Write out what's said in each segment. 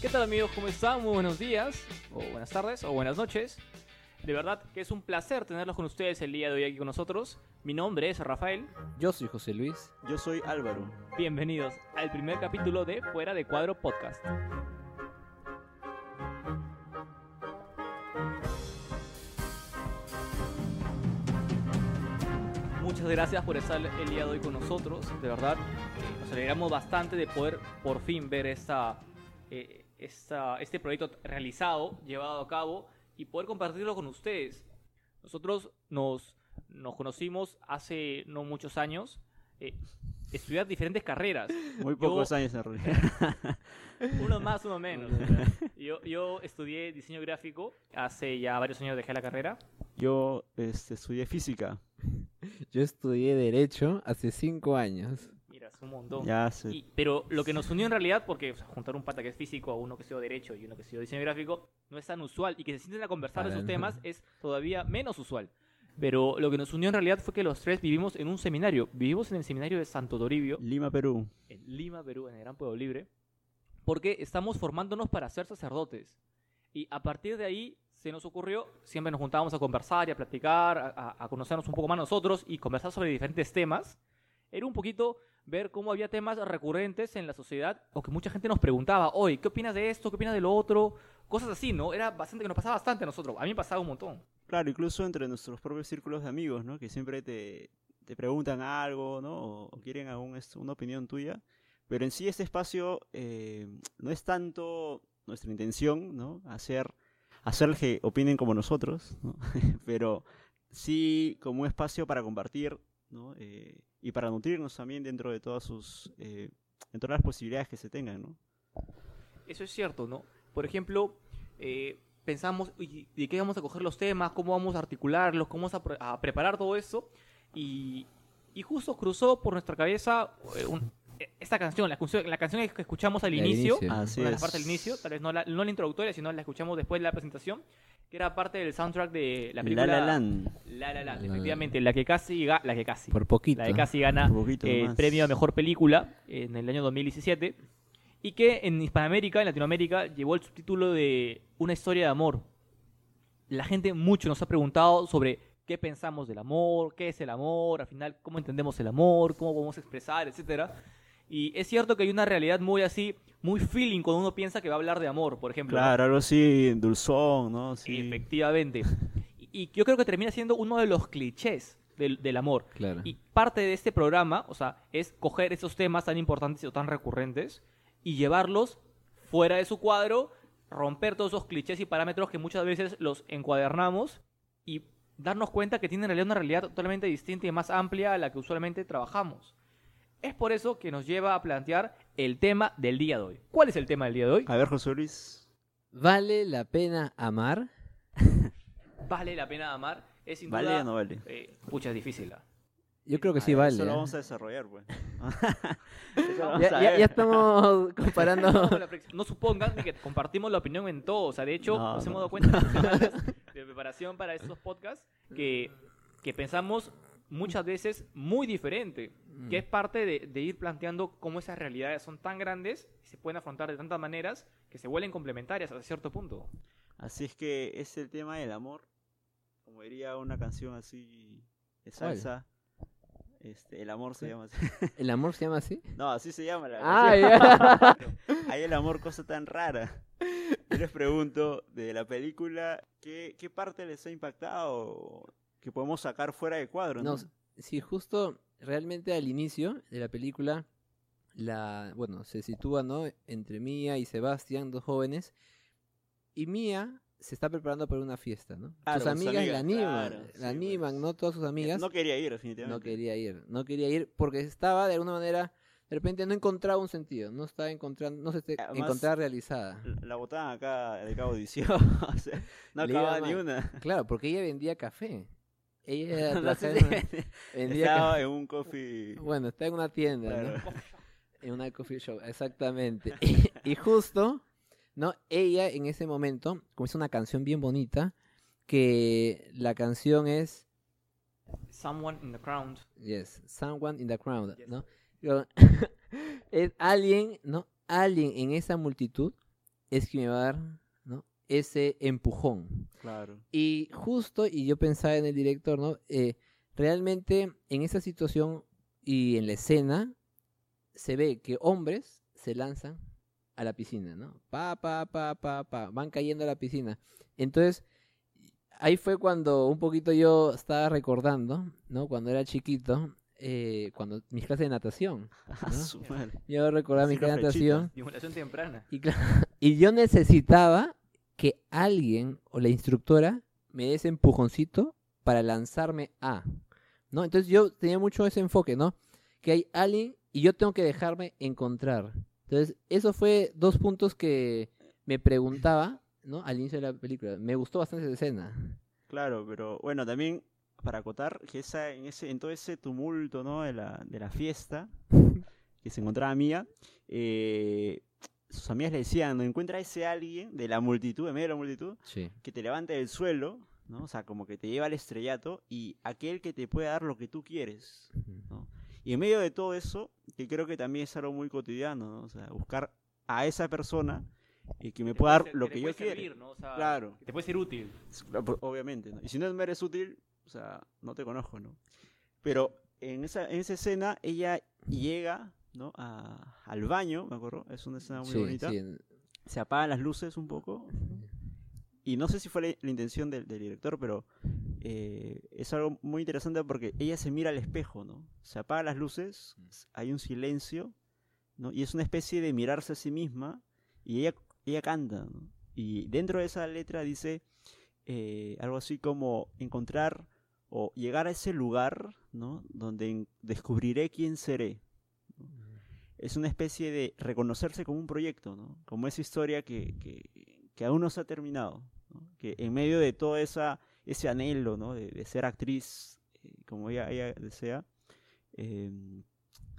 ¿Qué tal amigos? ¿Cómo están? Muy buenos días, o buenas tardes, o buenas noches. De verdad que es un placer tenerlos con ustedes el día de hoy aquí con nosotros. Mi nombre es Rafael. Yo soy José Luis. Yo soy Álvaro. Bienvenidos al primer capítulo de Fuera de Cuadro Podcast. Muchas gracias por estar el día de hoy con nosotros. De verdad, eh, nos alegramos bastante de poder por fin ver esta, eh, esta- este proyecto realizado, llevado a cabo y poder compartirlo con ustedes. Nosotros nos, nos conocimos hace no muchos años, eh, estudiar diferentes carreras. Muy Yo- pocos años en realidad. Uno más, uno menos. Yo, yo estudié diseño gráfico, hace ya varios años dejé la carrera. Yo este, estudié física. Yo estudié Derecho hace cinco años. Un montón. Ya hace. Y- pero lo que nos unió en realidad, porque o sea, juntar un pata que es físico a uno que estudió Derecho y uno que estudió Diseño Gráfico, no es tan usual. Y que se sienten a conversar de esos temas es todavía menos usual. Pero lo que nos unió en realidad fue que los tres vivimos en un seminario. Vivimos en el seminario de Santo Toribio, Lima, Perú. en Lima, Perú, en el Gran Pueblo Libre, porque estamos formándonos para ser sacerdotes. Y a partir de ahí se nos ocurrió, siempre nos juntábamos a conversar y a platicar, a- a conocernos un poco más nosotros y conversar sobre diferentes temas. Era un poquito ver cómo había temas recurrentes en la sociedad o que mucha gente nos preguntaba, oye, ¿qué opinas de esto? ¿Qué opinas de lo otro? Cosas así, ¿no? Era bastante que nos pasaba bastante a nosotros. A mí me pasaba un montón. Claro, incluso entre nuestros propios círculos de amigos, ¿no? Que siempre te, te preguntan algo, ¿no? O, quieren es- una opinión tuya. Pero en sí este espacio eh, no es tanto nuestra intención, ¿no? Hacer, hacer que opinen como nosotros, ¿no? Pero sí como un espacio para compartir, ¿no? Eh, y para nutrirnos también dentro de todas sus... eh, en todas las posibilidades que se tengan, ¿no? Eso es cierto, ¿no? Por ejemplo, eh, pensamos, "Oye, ¿de qué vamos a coger los temas? ¿Cómo vamos a articularlos? ¿Cómo vamos a, pre- a preparar todo eso? Y, y justo cruzó por nuestra cabeza eh, un- esta canción, la, canción- la canción que escuchamos al inicio, inicio. Así es. las partes del inicio, tal vez no la, no la introductoria, sino la escuchamos después de la presentación, que era parte del soundtrack de la película La La Land. La La Land, La La efectivamente, la que casi, la que casi, Por poquito. la que casi gana el más. premio a mejor película en el año 2017 y que en Hispanoamérica, en Latinoamérica, llevó el subtítulo de Una historia de amor. La gente mucho nos ha preguntado sobre qué pensamos del amor, qué es el amor, al final cómo entendemos el amor, cómo podemos expresar, etcétera. Y es cierto que hay una realidad muy así, muy feeling cuando uno piensa que va a hablar de amor, por ejemplo. ¿no? Claro, algo así, dulzón, ¿no? Sí. Efectivamente. Y, y yo creo que termina siendo uno de los clichés del, del amor. Claro. Y parte de este programa, o sea, es coger esos temas tan importantes o tan recurrentes y llevarlos fuera de su cuadro, romper todos esos clichés y parámetros que muchas veces los encuadernamos y darnos cuenta que tienen en realidad una realidad totalmente distinta y más amplia a la que usualmente trabajamos. Es por eso que nos lleva a plantear el tema del día de hoy. ¿Cuál es el tema del día de hoy? A ver, José Luis. ¿Vale la pena amar? ¿Vale la pena amar? Es sin ¿Vale duda... o no vale? eh, pucha, es difícil. ¿ah? Yo creo que sí vale. Eso lo ¿eh? vamos a desarrollar, pues. Ya, ya- ya estamos comparando. No supongan que compartimos la opinión en todo. O sea, de hecho, No, nos no. hemos dado cuenta de preparación para estos podcasts que, que pensamos muchas veces muy diferente. Mm. Que es parte de, de ir planteando cómo esas realidades son tan grandes y se pueden afrontar de tantas maneras que se vuelven complementarias hasta cierto punto. Así es que es el tema del amor. Como diría una canción así de ¿Cuál? salsa. Este, el amor se llama así. ¿El amor se llama así? No, así se llama la Ah, canción. Hay el amor, cosa tan rara. Yo les pregunto de la película, ¿qué, qué parte les ha impactado que podemos sacar fuera de cuadro? ¿no? No, sí, justo realmente al inicio de la película, la, bueno, se sitúa, ¿no? Entre Mía y Sebastián, dos jóvenes, y Mía se está preparando para una fiesta, ¿no? Claro, sus amigas la animan, claro, la sí, animan, pues. ¿no? Todas sus amigas. No quería ir, definitivamente. No quería ir, no quería ir porque estaba de alguna manera, de repente no encontraba un sentido, no estaba encontrando, no se te- Además- encontraba realizada. La- botaban acá de cabo edición. o sea, no Le acababa ni una. Claro, porque ella vendía café. Ella No sé trabajaba en si- una- vendía Estaba en un coffee. Bueno, está en una tienda, ¿no? En una coffee shop, exactamente. Y, y justo, ¿no? Ella en ese momento comienza una canción bien bonita, que la canción es, Someone in the crowd. yes, Someone in the Crowd, Yes. ¿no? Es alguien, ¿no? Alguien en esa multitud es quien me va a dar. Ese empujón. Claro. Y justo, y yo pensaba en el director, ¿no? Eh, realmente en esa situación y en la escena se ve que hombres se lanzan a la piscina, ¿no? Pa, pa, pa, pa, pa, van cayendo a la piscina. Entonces, ahí fue cuando un poquito yo estaba recordando, ¿no? Cuando era chiquito, eh, cuando mis clases de natación. A su madre. Yo recordaba mis clases de natación temprana. y, claro, y yo necesitaba que alguien o la instructora me dé ese empujoncito para lanzarme a, ¿no? Entonces yo tenía mucho ese enfoque, ¿no? Que hay alguien y yo tengo que dejarme encontrar. Entonces, eso fue dos puntos que me preguntaba, ¿no? Al inicio de la película. Me gustó bastante esa escena. Claro, pero bueno, también para acotar que esa, en, ese, en todo ese tumulto ¿no? de, la, de la fiesta que se encontraba Mía, eh, sus amigas le decían, no encuentra ese alguien de la multitud, en medio de la multitud, Sí. que te levante del suelo, ¿no? O sea, como que te lleva al estrellato y aquel que te puede dar lo que tú quieres. ¿no? Y en medio de todo eso, que creo que también es algo muy cotidiano, ¿no? O sea, buscar a esa persona eh, que me pueda dar ser- lo que yo puede quiero. servir, ¿no? O sea, Claro. que te puede ser útil. Obviamente, ¿no? Y si no me eres útil, o sea, no te conozco, ¿no? Pero en esa, en esa escena, ella llega, ¿no? A- al baño, me acuerdo, es una escena muy Sí, bonita. sí, en- Se apagan las luces un poco. Y no sé si fue la, la intención del, del director, pero eh, es algo muy interesante porque ella se mira al espejo, ¿no? Se apagan las luces, hay un silencio, ¿no? Y es una especie de mirarse a sí misma y ella, ella canta, ¿no? Y dentro de esa letra dice eh, algo así como encontrar o llegar a ese lugar, ¿no? Donde descubriré quién seré. Es una especie de reconocerse como un proyecto, ¿no? Como esa historia que, que, que aún no se ha terminado, ¿no? Que en medio de todo esa, ese anhelo, ¿no? De, de ser actriz, eh, como ella, ella desea, eh,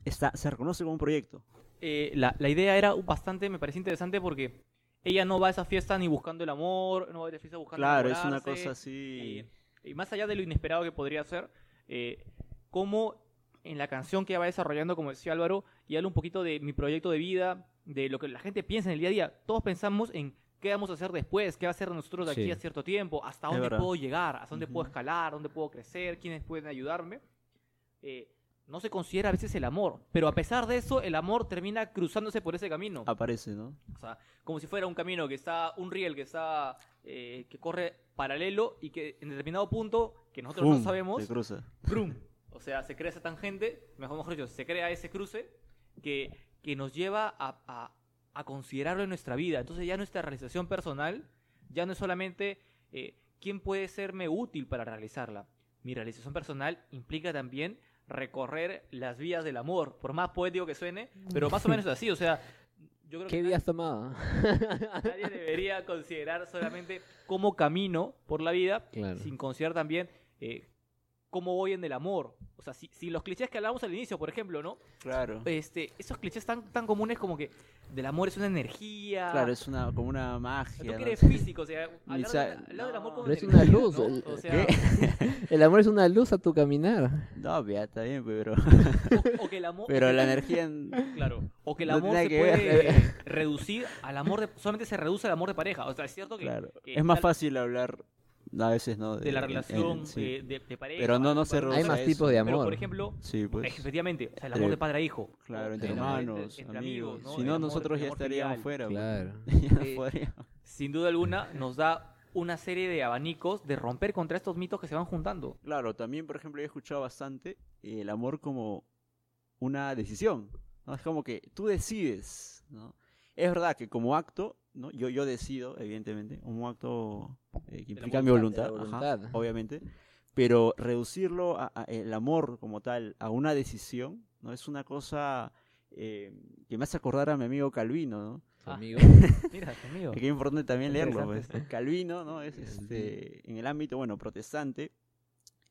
está, se reconoce como un proyecto. Eh, la, la idea era bastante, me parece interesante porque ella no va a esa fiesta ni buscando el amor, no va a esa fiesta buscando Claro, es una cosa así... eh, y más allá de lo inesperado que podría ser, eh, cómo en la canción que ella va desarrollando, como decía Álvaro, y habla un poquito de mi proyecto de vida, de lo que la gente piensa en el día a día. Todos pensamos en qué vamos a hacer después, qué va a hacer nosotros de aquí Sí. a cierto tiempo, hasta dónde puedo llegar, hasta dónde puedo Ujú. escalar, dónde puedo crecer, quiénes pueden ayudarme. Eh, no se considera a veces el amor, pero a pesar de eso, el amor termina cruzándose por ese camino. Aparece, ¿no? O sea, como si fuera un camino que está, un riel que está, eh, que corre paralelo y que en determinado punto, que nosotros ¡Fum! no sabemos, Se cruza. ¡brum! O sea, se crea esa tangente, mejor, mejor dicho, se crea ese cruce que, que nos lleva a, a- a considerarlo en nuestra vida. Entonces ya nuestra realización personal ya no es solamente eh, quién puede serme útil para realizarla. Mi realización personal implica también recorrer las vías del amor, por más poético que suene, pero más o menos así, o sea, yo creo ¿Qué que vías tomado? Nadie debería considerar solamente cómo camino por la vida, Claro. sin considerar también eh, cómo voy en el amor. O sea, si, si los clichés que hablábamos al inicio, por ejemplo, ¿no? Claro. Este, esos clichés tan, tan comunes como que del amor es una energía. Claro, es una, como una Tú magia. que ¿no? eres físico, o sea, hablar, de, sa- hablar del amor como Pero es energía, una luz, ¿no? el- O sea, El amor es una luz a tu caminar. No, ya está bien, pero, o, o que el amor... o pero la energía... en- Claro, o que el amor se que puede ver. reducir al amor de... Solamente se reduce al amor de pareja. O sea, es cierto que... Claro. que Es más tal- fácil hablar a veces, ¿no? de la en- relación sí. eh, de, de pareja. Pero no, no de se reduce Hay más tipos de amor. Pero, por ejemplo, Sí, pues. efectivamente, o sea, el amor de padre a hijo. Claro, entre hermanos, entre amigos. ¿no? Si no, amor- nosotros ya estaríamos filial. fuera. pues. Claro. Eh. Sin duda alguna, nos da una serie de abanicos de romper contra estos mitos que se van juntando. Claro, también, por ejemplo, he escuchado bastante el amor como una decisión. ¿no? Es como que tú decides, ¿no? Es verdad que como acto, ¿no? Yo, yo decido, evidentemente, un acto eh, que implica mi voluntad, ajá, obviamente. Pero reducirlo a, a el amor como tal a una decisión, ¿no? Es una cosa eh, que me hace acordar a mi amigo Calvino, Ah. amigo. Mira, amigo. Que es importante también leerlo. Pues. Calvino, ¿no? Es este, en el ámbito, bueno, protestante,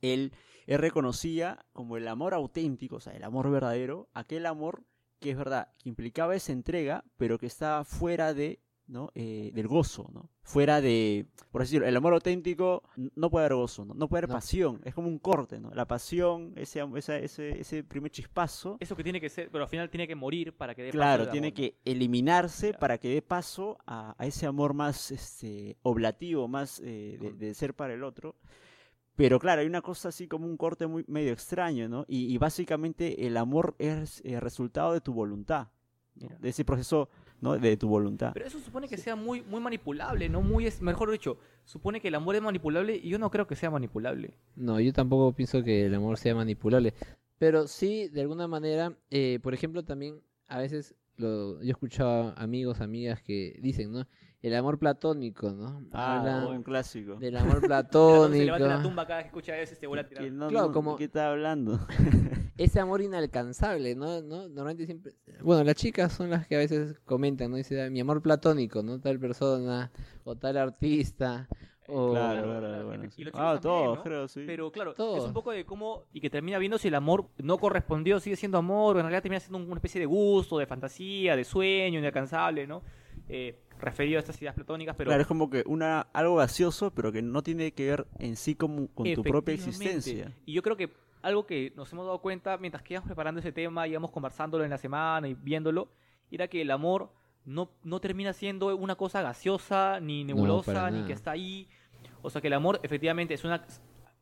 él, él reconocía como el amor auténtico, o sea, el amor verdadero, aquel amor que es verdad, que implicaba esa entrega, pero que estaba fuera de ¿no? Eh, del gozo, ¿no? Fuera de, por así decirlo, el amor auténtico no puede haber gozo, ¿no? No puede haber No. pasión, es como un corte, ¿no? La pasión, ese, ese, ese primer chispazo, Eso que tiene que ser, pero al final tiene que morir para que dé paso claro, al tiene que eliminarse Claro. para que dé paso a, a ese amor más este, oblativo, más eh, de, de ser para el otro. Pero claro, hay una cosa así como un corte muy medio extraño, ¿no? Y, y básicamente el amor es el resultado de tu voluntad, ¿no? De ese proceso, ¿no? De tu voluntad. Pero eso supone que sea muy, muy manipulable, ¿no? Muy, es- mejor dicho, supone que el amor es manipulable y yo no creo que sea manipulable. No, yo tampoco pienso que el amor sea manipulable. Pero sí, de alguna manera, eh, por ejemplo, también a veces lo, yo he escuchado amigos, amigas que dicen, ¿no? El amor platónico, ¿no? Ah, Hablan un clásico. del amor Se levanta de la platónico. tumba cada vez que escucha eso y se vuelve a tirar. Que no- Claro, no- como- ¿Qué está hablando? Ese amor inalcanzable, ¿no? ¿no? Normalmente siempre... Bueno, las chicas son las que a veces comentan, ¿no? Dice, "Ah, mi amor platónico, ¿no? Tal persona, o tal artista, o... claro, claro, claro, bueno, sí. Ah, también, todos, ¿no? creo, sí. Pero claro, es un poco de cómo, y que termina viendo si el amor no correspondió, sigue siendo amor, o en realidad termina siendo una especie de gusto, de fantasía, de sueño, inalcanzable, ¿no? Eh, referido a estas ideas platónicas, pero Claro, es como que una algo gaseoso, pero que no tiene que ver en sí como, con tu propia existencia. Y yo creo que algo que nos hemos dado cuenta mientras que íbamos preparando ese tema, íbamos conversándolo en la semana y viéndolo, era que el amor no, no termina siendo una cosa gaseosa, ni nebulosa, para ni que está ahí. O sea que el amor efectivamente es una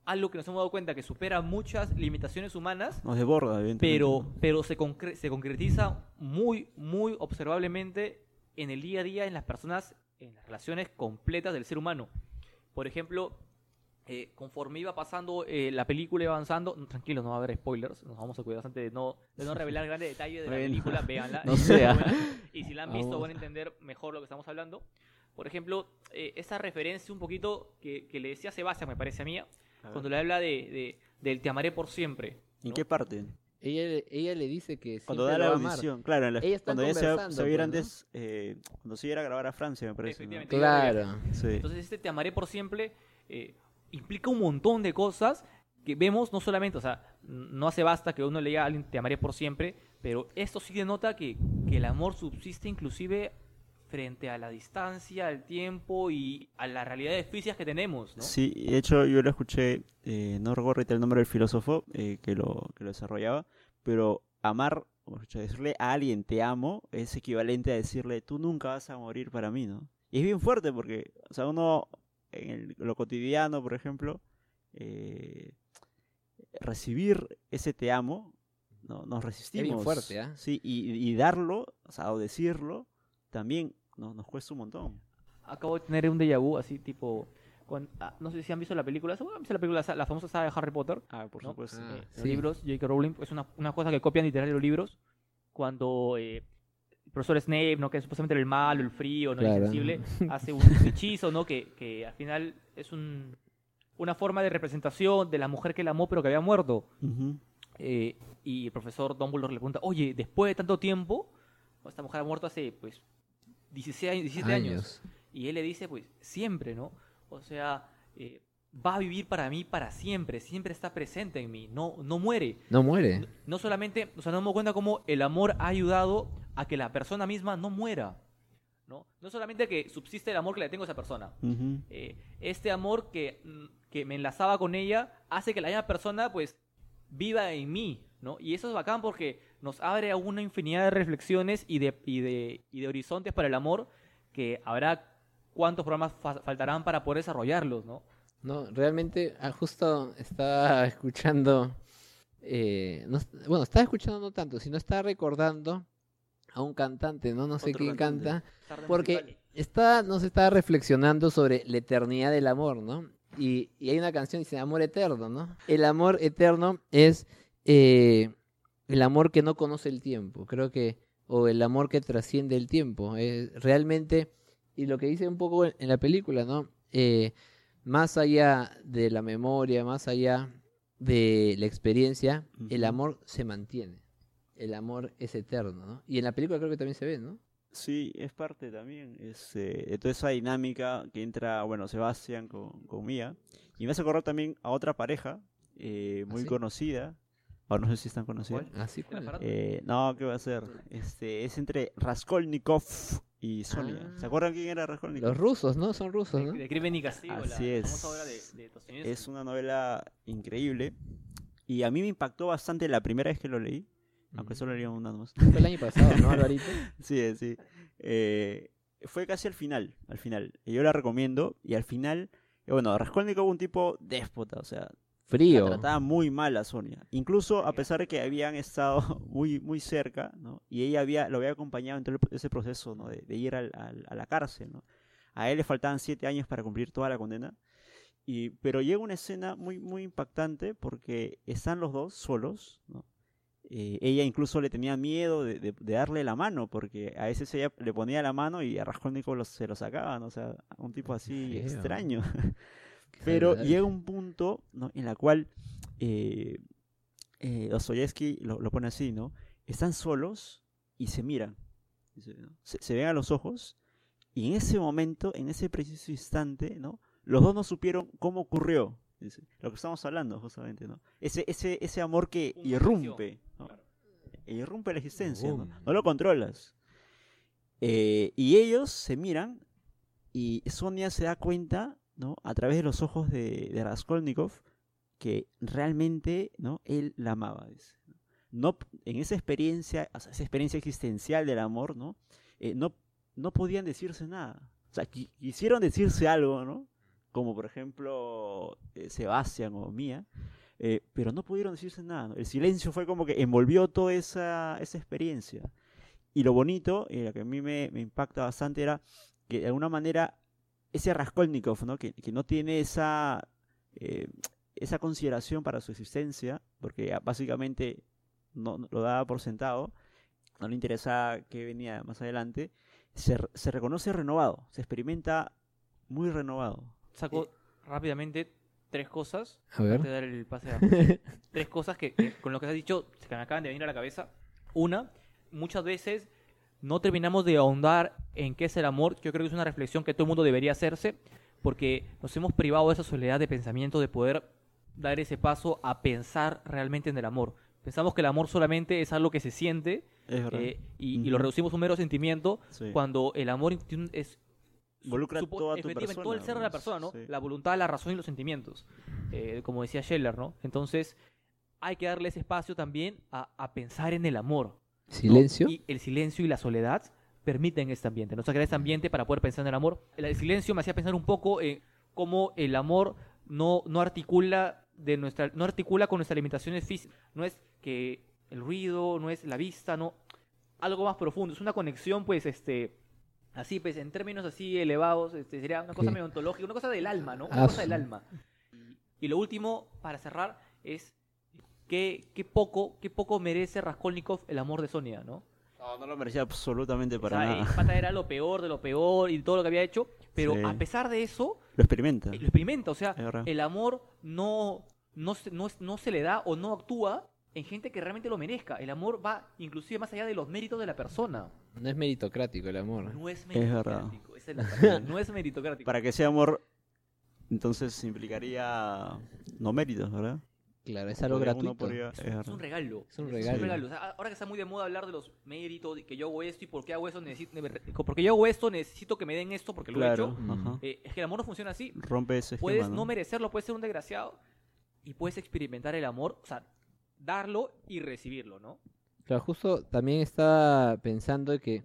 algo que nos hemos dado cuenta que supera muchas limitaciones humanas, Nos desborda, evidentemente. pero, ¿no? pero se, concre- se concretiza muy, muy observablemente en el día a día, en las personas, en las relaciones completas del ser humano. Por ejemplo, eh, conforme iba pasando eh, la película, iba avanzando, no, tranquilos, no va a haber spoilers, nos vamos a cuidar bastante de no, de no revelar grandes detalles de la película, véanla. no sea. Y si la han visto Vamos. van a entender mejor lo que estamos hablando. Por ejemplo, eh, esa referencia un poquito que, que le decía Sebastián, me parece a mí, A cuando le habla de, de- del te amaré por siempre. ¿En ¿no? qué parte? Ella, le- ella le dice que Cuando da la audición. Claro, en la- cuando ella se, se pues, ¿no? antes, eh, cuando se iba a grabar a Francia, me parece. ¿no? Claro. Sí. Entonces este te amaré por siempre eh, implica un montón de cosas que vemos no solamente, o sea, no hace basta que uno le diga a alguien te amaré por siempre, pero esto sí denota que, que el amor subsiste inclusive frente a la distancia, al tiempo y a las realidades físicas que tenemos, ¿no? Sí, de hecho yo lo escuché, eh, no recuerdo el nombre del filósofo eh, que, lo, que lo desarrollaba, pero amar, o sea, decirle a alguien te amo es equivalente a decirle tú nunca vas a morir para mí, ¿no? Y es bien fuerte porque, o sea, uno en el- lo cotidiano, por ejemplo, eh, recibir ese te amo, no, nos resistimos. fuerte, ¿ah? Sí, y, y darlo, o sea, o decirlo, también no, nos cuesta un montón. Acabo de tener un déjà vu así tipo... ah, no sé si han visto la película, seguro han visto la película, la famosa saga de Harry Potter. Ah, por ¿no? supuesto. Ah, eh, los sí. libros, J.K. Rowling, es una, una cosa que copian literal de los libros. Cuando eh, el profesor Snape, ¿no? que es supuestamente el malo, el frío, ¿no? el Claro. insensible, hace un, hechizo, ¿no? que, que al final es un, una forma de representación de la mujer que él amó pero que había muerto. Ujú. Eh, y el profesor Dumbledore le pregunta, oye, después de tanto tiempo, esta mujer ha muerto hace, pues, 16, años- 17 años. Años. Y él le dice, pues, siempre, ¿no? O sea, eh, va a vivir para mí para siempre, siempre está presente en mí, no, no muere. No muere. No, no solamente, o sea, nos damos cuenta cómo el amor ha ayudado a que la persona misma no muera, ¿no? No solamente que subsiste el amor que le tengo a esa persona, Ujú. eh, este amor que, mm, que me enlazaba con ella hace que la misma persona, pues, viva en mí, ¿no? Y eso es bacán porque nos abre a una infinidad de reflexiones y de, y de, y de horizontes para el amor que habrá cuántos programas fa- faltarán para poder desarrollarlos, ¿no? No, realmente, ah, justo estaba escuchando, eh, no, bueno, estaba escuchando no tanto, sino estaba recordando a un cantante, ¿no? No sé Otro quién cantante. canta, Tarde porque musical. está, nos estaba reflexionando sobre la eternidad del amor, ¿no? Y, y hay una canción que dice Amor Eterno, ¿no? El amor eterno es eh, el amor que no conoce el tiempo, creo que, o el amor que trasciende el tiempo. eh, realmente, y lo que dice un poco en, en la película, ¿no? Eh, más allá de la memoria, más allá de la experiencia, el amor se mantiene. El amor es eterno, ¿no? Y en la película creo que también se ve, ¿no? Sí, es parte también es, eh, de toda esa dinámica que entra, bueno, Sebastián con, con Mía. Y me hace acordar también a otra pareja eh, muy sí? conocida. Ahora no sé si están conocidas. ¿Cuál? Así ¿De la cual. farándula? Eh, no, ¿qué va a ser? Este, es entre Raskolnikov y Sonia. Ah. ¿Se acuerdan quién era Raskolnikov? Los rusos, ¿no? Son rusos, ¿no? De Crimen y Castigo, Así la es. famosa obra de, de. Es una novela increíble. Y a mí me impactó bastante la primera vez que lo leí. Aunque solo leí una nomás. Fue el año pasado, ¿no, Alvarito? sí, sí. Eh, fue casi al final, al final. Y yo la recomiendo. Y al final, eh, bueno, Raskolnikov un tipo déspota, o sea, la Frío. trataba muy mal a Sonia. Incluso a pesar de que habían estado muy, muy cerca, ¿no? Y ella había, lo había acompañado en todo ese proceso, ¿no? De, de ir al- al- a la cárcel, ¿no? A él le faltaban siete años para cumplir toda la condena. Y, pero llega una escena muy, muy impactante porque están los dos solos, ¿no? Eh, ella incluso le tenía miedo de, de- de darle la mano, porque a veces ella le ponía la mano y a Raskolnikov lo- se lo sacaban, o sea, un tipo así Feo. extraño. Pero llega un punto ¿no? en la cual eh, eh, Dostoyevsky lo, lo pone así, ¿no? Están solos y se miran. Se, se ven a los ojos y en ese momento, en ese preciso instante, ¿no? Los dos no supieron cómo ocurrió. Lo que estamos hablando justamente, ¿no? Ese, ese, ese amor que irrumpe, ¿no? Claro. irrumpe la existencia. No lo controlas. Eh, y ellos se miran y Sonia se da cuenta, ¿no? A través de los ojos de, de Raskolnikov, que realmente, ¿no? Él la amaba. No, en esa experiencia, esa experiencia existencial del amor, ¿no? Eh, no, no podían decirse nada. O sea, qui- quisieron decirse algo, ¿no? Como por ejemplo eh, Sebastián o Mía, eh, pero no pudieron decirse nada. El silencio fue como que envolvió toda esa, esa experiencia. Y lo bonito, y lo que a mí me, me impacta bastante, era que de alguna manera ese Raskolnikov, ¿no? Que, que no tiene esa, eh, esa consideración para su existencia, porque básicamente no, no- lo daba por sentado, no le interesaba qué venía más adelante, se, se reconoce renovado, se experimenta muy renovado. Saco rápidamente tres cosas. A ver. Antes de dar el pase a tres cosas que, que con lo que has dicho se me acaban de venir a la cabeza. Una, muchas veces no terminamos de ahondar en qué es el amor. Yo creo que es una reflexión que todo el mundo debería hacerse porque nos hemos privado de esa soledad de pensamiento de poder dar ese paso a pensar realmente en el amor. Pensamos que el amor solamente es algo que se siente eh, y, y lo reducimos a un mero sentimiento Sí. cuando el amor es Involucra toda tu efectivamente, todo el persona, ser de la persona, ¿no? sí. La voluntad, la razón y los sentimientos. Eh, como decía Scheller, ¿no? Entonces, hay que darle ese espacio también a, a pensar en el amor. ¿No? Silencio. Y el silencio y la soledad permiten este ambiente. Nos crear este ambiente para poder pensar en el amor. El, silencio me hacía pensar un poco en cómo el amor no, no articula de nuestra no articula con nuestras limitaciones físicas. No es que el ruido, no es la vista, no algo más profundo. Es una conexión, pues, este, así, pues, en términos así elevados, este, sería una cosa Ok. medio ontológica, una cosa del alma, ¿no? Una Ah, cosa del alma. Y, y lo último, para cerrar, es qué, qué poco, qué poco merece Raskolnikov el amor de Sonia, ¿no? No, no lo merecía absolutamente para o sea, nada. el pata era lo peor de lo peor y todo lo que había hecho, pero Sí. a pesar de eso, Lo experimenta. eh, lo experimenta. O sea, verdad. el amor no, no, se, no, no se le da o no actúa en gente que realmente lo merezca. El amor va inclusive más allá de los méritos de la persona. No es meritocrático el amor. No es verdad. meritocrático. es la palabra, no es meritocrático. Para que sea amor, entonces implicaría no méritos, ¿verdad? Claro, es algo Podría- uno gratuito. podría- Es un, es un regalo. Es un regalo. O sea, ahora que está muy de moda hablar de los méritos, de que yo hago esto y por qué hago eso, necesito, porque yo hago esto, necesito que me den esto porque lo he Claro, hecho. Ajá. Eh, es que el amor no funciona así. rompe ese esquema, Puedes ¿no? no merecerlo, puedes ser un desgraciado y puedes experimentar el amor, o sea, darlo y recibirlo, ¿no? Claro, justo también estaba pensando que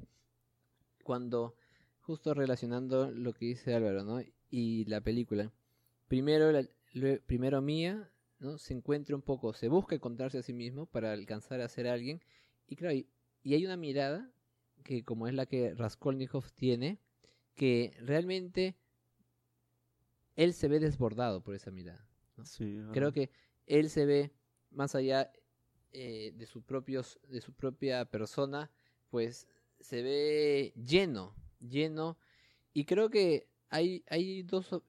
cuando, justo relacionando lo que dice Álvaro, ¿no? Y la película, primero, la- lue- primero Mía, ¿no? Se encuentra un poco, se busca encontrarse a sí mismo para alcanzar a ser alguien. Y claro, y, y hay una mirada que como es la que Raskolnikov tiene, que realmente él se ve desbordado por esa mirada. Sí, Creo que él se ve más allá eh, de sus propios, de su propia persona, pues se ve lleno, lleno. Y creo que hay, hay dos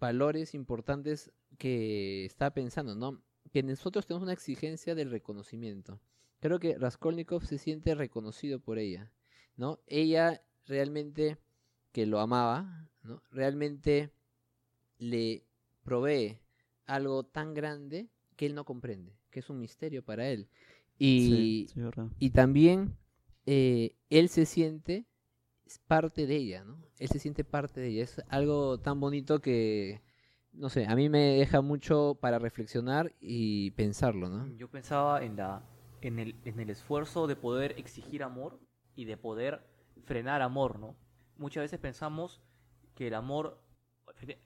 valores importantes que está pensando, ¿no? Que nosotros tenemos una exigencia del reconocimiento. Creo que Raskolnikov se siente reconocido por ella, ¿no? Ella realmente que lo amaba, ¿no? Realmente le provee algo tan grande que él no comprende, que es un misterio para él. Y, Sí, y también eh, él se siente parte de ella, ¿no? Él se siente parte de ella. Es algo tan bonito que, no sé, a mí me deja mucho para reflexionar y pensarlo, ¿no? Yo pensaba en, la, en, el, en el esfuerzo de poder exigir amor y de poder frenar amor, ¿no? Muchas veces pensamos que el amor,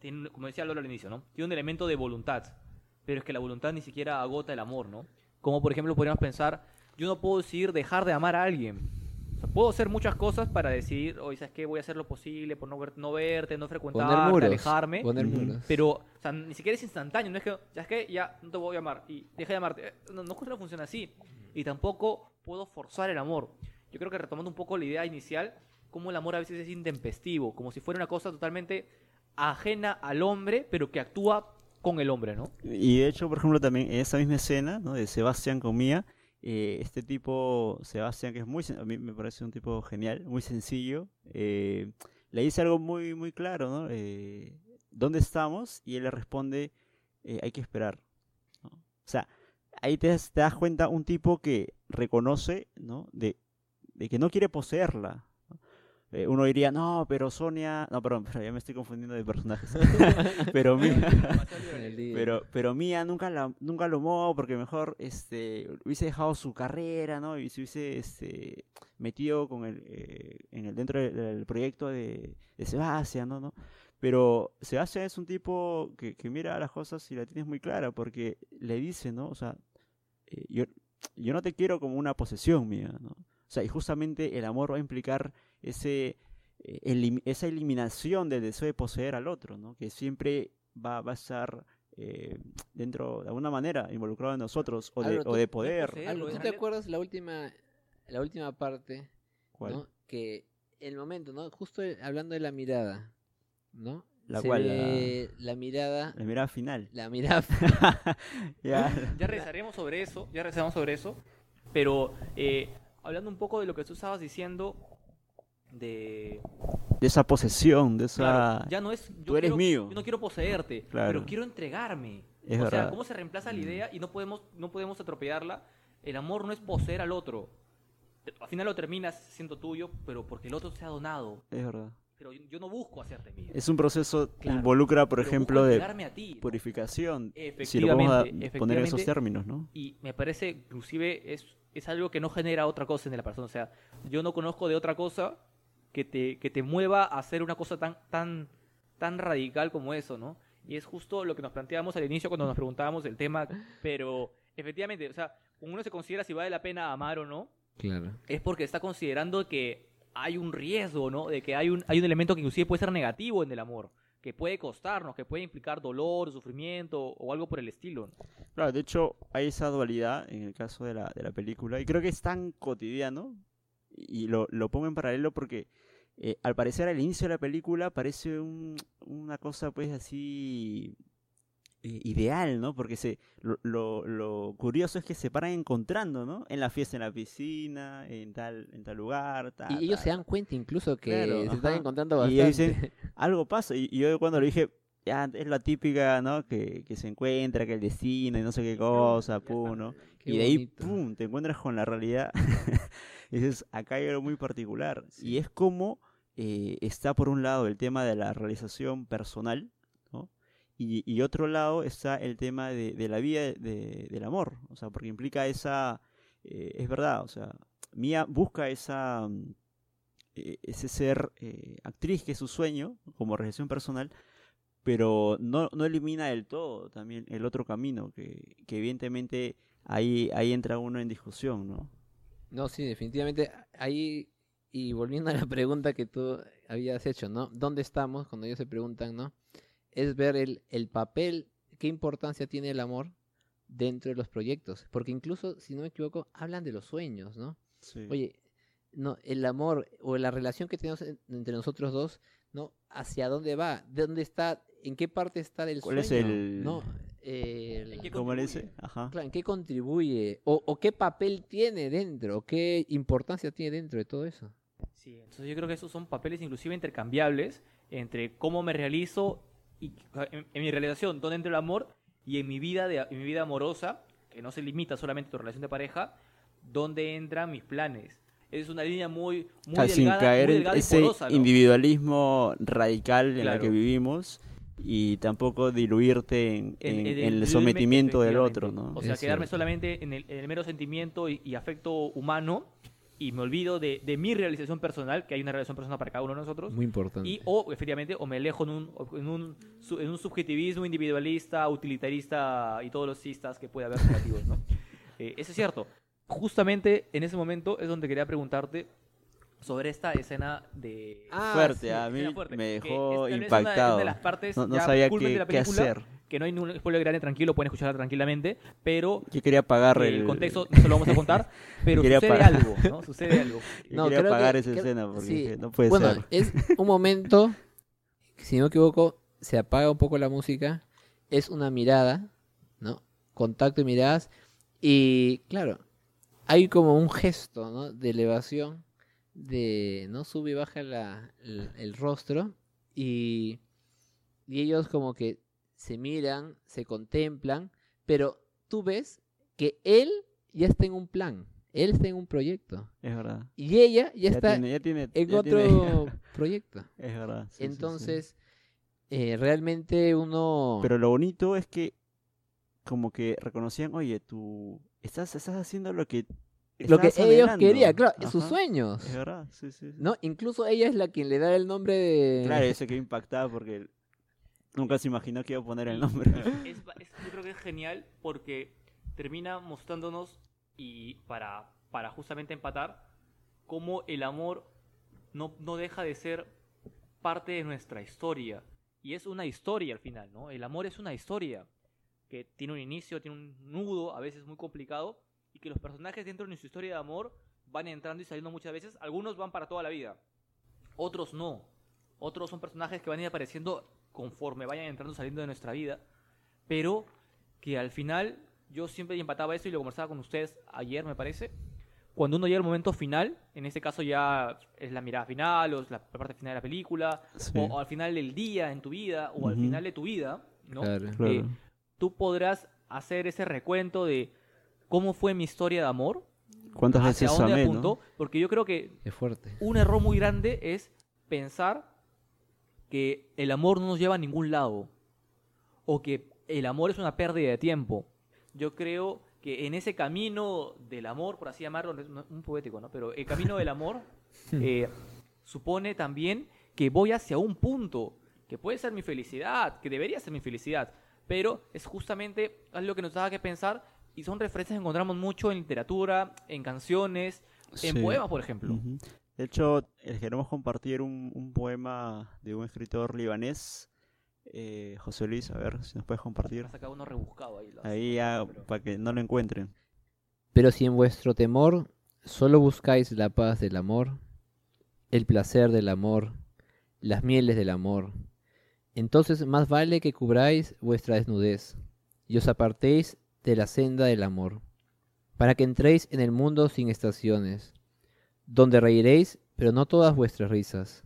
tiene, como decía Lola al inicio, ¿no? Tiene un elemento de voluntad, pero es que la voluntad ni siquiera agota el amor, ¿no? Como por ejemplo podríamos pensar, yo no puedo decidir dejar de amar a alguien, puedo hacer muchas cosas para decidir, oye, ¿sabes qué? Voy a hacer lo posible por no, ver, no verte, no frecuentarte, alejarme. Poner muros. Pero, o sea, ni siquiera es instantáneo. No es que, ya es que ya no te voy a amar y deja de amarte. Eh, no, no, no funciona así. Y tampoco puedo forzar el amor. Yo creo que retomando un poco la idea inicial, como el amor a veces es intempestivo, como si fuera una cosa totalmente ajena al hombre, pero que actúa con el hombre, ¿no? Y de hecho, por ejemplo, también en esa misma escena, ¿no? De Sebastián con Mía, eh, este tipo, Sebastián, que es muy, a mí me parece un tipo genial, muy sencillo, eh, le dice algo muy, muy claro, ¿no? Eh, ¿Dónde estamos? Y él le responde, hay que esperar. O sea, ahí te, das cuenta un tipo que reconoce, ¿no? De que no quiere poseerla, eh, uno diría, no, pero Sonia. No, perdón, pero ya me estoy confundiendo de personajes. pero Mía. pero, pero Mía nunca, la, nunca lo movió porque mejor este, hubiese dejado su carrera, ¿no? Y se hubiese este, metido con el, eh, en el, dentro del, proyecto de, de, Sebastián, ¿no? ¿no? Pero Sebastián es un tipo que, que mira las cosas y la tienes muy clara porque le dice, ¿no? O sea, eh, yo, yo no te quiero como una posesión mía, ¿no? O sea, y justamente el amor va a implicar ese, eh, esa eliminación del deseo de poseer al otro, ¿no? que siempre va, va a estar eh, dentro, de alguna manera, involucrado en nosotros o, de, o de, poder. ¿Tú te acuerdas la última, la última parte? ¿no? Que el momento, ¿no? Justo hablando de la mirada, ¿no? La cual, la, mirada. La mirada final. La mirada. ya. ya rezaremos sobre eso, ya rezaremos sobre eso. Pero eh, hablando un poco de lo que tú estabas diciendo, de... De esa posesión, de esa... ya no es... Tú eres mío. Yo no quiero poseerte, pero quiero entregarme. Es o verdad. sea, ¿cómo se reemplaza la mm. idea y no podemos, no podemos atropellarla? El amor no es poseer al otro. Al final lo terminas siendo tuyo, pero porque el otro se ha donado. Es verdad. Pero yo no busco hacerte mío. Es un proceso que involucra, por ejemplo, de purificación. Si lo vamos a poner en esos términos, ¿no? Y me parece, inclusive, es, es algo que no genera otra cosa en la persona. O sea, yo no conozco de otra cosa que te, que te mueva a hacer una cosa tan, tan, tan radical como eso, ¿no? Y es justo lo que nos planteábamos al inicio cuando nos preguntábamos el tema, pero efectivamente, o sea, cuando uno se considera si vale la pena amar o no, claro. es porque está considerando que hay un riesgo, ¿no? De que hay un, hay un elemento que inclusive puede ser negativo en el amor, que puede costarnos, que puede implicar dolor, sufrimiento o algo por el estilo. Claro, de hecho hay esa dualidad en el caso de la, de la película y creo que es tan cotidiano y lo, lo pongo en paralelo porque eh, al parecer al inicio de la película parece un, una cosa pues así eh, ideal, ¿no? Porque se, lo, lo, lo, curioso es que se paran encontrando, ¿no? En la fiesta, en la piscina, en tal, en tal lugar. y ellos se dan cuenta incluso que se están encontrando bastante. Y ellos dicen, algo pasa. Y, yo cuando lo dije, ya es la típica, ¿no? Que, que se encuentra, que el destino y no sé qué cosa, pum, ¿no? y de ahí, pum, te encuentras con la realidad. y dices, acá hay algo muy particular. Y es como eh, está por un lado el tema de la realización personal, ¿no? y, y, otro lado está el tema de, de la vida de, del amor, o sea, porque implica esa, eh, es verdad, o sea, Mía busca esa, mm, e, ese ser eh, actriz que es su sueño como realización personal, pero no, no elimina del todo también el otro camino, que, que evidentemente ahí, ahí entra uno en discusión, ¿no? No, sí, definitivamente ahí y volviendo a la pregunta que tú habías hecho, ¿no? ¿Dónde estamos? Cuando ellos se preguntan, ¿no? Es ver el, el papel, qué importancia tiene el amor dentro de los proyectos. Porque incluso, si no me equivoco, hablan de los sueños, ¿no? Sí. Oye, no, el amor o la relación que tenemos entre nosotros dos, ¿no? ¿Hacia dónde va? ¿De dónde está? ¿En qué parte está del ¿Cuál sueño? es el...? ¿no? ¿Cómo le dice? Ajá. ¿En qué contribuye? O, ¿O qué papel tiene dentro? ¿Qué importancia tiene dentro de todo eso? Sí, entonces yo creo que esos son papeles inclusive intercambiables entre cómo me realizo y en, mi realización, dónde entra el amor y en mi vida de, en mi vida amorosa, que no se limita solamente a tu relación de pareja, dónde entran mis planes. Es una línea muy, muy Claro, sin delgada, caer muy en delgada y ese porosa, ¿no? individualismo radical en el Claro. que vivimos y tampoco diluirte en, En- en- en el sometimiento del otro, ¿no? O sea, Es quedarme cierto. solamente en el, en el mero sentimiento y, y afecto humano y me olvido de, de mi realización personal, que hay una realización personal para cada uno de nosotros. Muy importante. Y o efectivamente o me alejo en un, en un, en un subjetivismo individualista, utilitarista y todos los cistas que puede haber negativos, ¿no? Eh, eso es cierto. Justamente en ese momento es donde quería preguntarte sobre esta escena de... Ah, fuerte, sí. a mí fuerte, me que dejó es tal vez una de- impactado. una de las partes No, no ya sabía qué, de la qué película, hacer. que no hay ningún spoiler grande, tranquilo, pueden escucharla tranquilamente, pero Yo quería apagar el, el, contexto no se lo vamos a contar, pero Quería sucede apagar. algo, ¿no? Sucede algo. No, quería creo apagar que- esa que- escena porque sí. dije, no puede bueno, ser. es un momento, si no me equivoco, se apaga un poco la música, es una mirada, ¿no? Contacto y miradas, y claro, hay como un gesto, ¿no? De elevación, de, ¿no? Sube y baja la- el, el rostro, y, y ellos como que se miran, se contemplan, pero tú ves que él ya está en un plan, él está en un proyecto, Es verdad. y ella ya, Ya, está tiene, ya tiene, en ya otro tiene- proyecto. Es verdad. sí, sí, sí. Entonces, eh, realmente uno... Pero lo bonito es que como que reconocían, oye, tú estás, estás haciendo lo que... lo que ellos anhelando". querían, claro, sus sueños. Es verdad, sí, sí. sí. ¿No? Incluso ella es la quien le da el nombre de... Claro, ese quedó impactado porque nunca se imaginó que iba a poner el nombre. Es- es- yo creo que es genial porque termina mostrándonos y para, para justamente empatar cómo el amor no, no deja de ser parte de nuestra historia. Y es una historia al final, ¿no? El amor es una historia que tiene un inicio, tiene un nudo, a veces muy complicado, y que los personajes dentro de su historia de amor van entrando y saliendo muchas veces. Algunos van para toda la vida, otros no. Otros son personajes que van a ir apareciendo conforme vayan entrando y saliendo de nuestra vida, pero que al final yo siempre empataba eso y lo conversaba con ustedes ayer, me parece. Cuando uno llega al momento final, en este caso ya es la mirada final o es la parte final de la película, Sí, o, o al final del día en tu vida, o al final de tu vida, ¿no? Claro. claro. eh, tú podrás hacer ese recuento de cómo fue mi historia de amor, ¿Cuántas hacia veces dónde amé, no? apuntó, porque yo creo que Es fuerte. un error muy grande es pensar que el amor no nos lleva a ningún lado o que el amor es una pérdida de tiempo. Yo creo que en ese camino del amor, por así llamarlo, no es no- un poético, ¿no? Pero el camino del amor eh, supone también que voy hacia un punto que puede ser mi felicidad, que debería ser mi felicidad, pero es justamente algo que nos da que pensar y son referencias que encontramos mucho en literatura, en canciones, en Sí. poemas, por ejemplo. De hecho, eh, queremos compartir un, un poema de un escritor libanés, eh, José Luis, a ver si nos puedes compartir. Ha sacado uno rebuscado ahí. lo- Ahí ya, pero- para que no lo encuentren. Pero si en vuestro temor solo buscáis la paz del amor, el placer del amor, las mieles del amor, entonces más vale que cubráis vuestra desnudez y os apartéis de la senda del amor, para que entréis en el mundo sin estaciones, donde reiréis, pero no todas vuestras risas,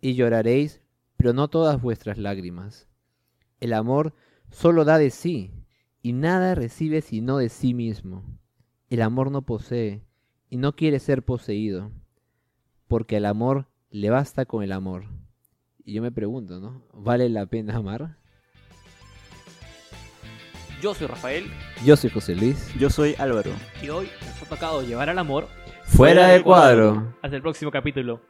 y lloraréis, pero no todas vuestras lágrimas. El amor solo da de sí, y nada recibe sino de sí mismo. El amor no posee y no quiere ser poseído, porque al amor le basta con el amor. Y yo me pregunto, ¿no? ¿Vale la pena amar? Yo soy Rafael Yo soy José Luis. Yo soy Álvaro. y hoy nos ha tocado llevar al amor Fuera de cuadro. hasta el próximo capítulo.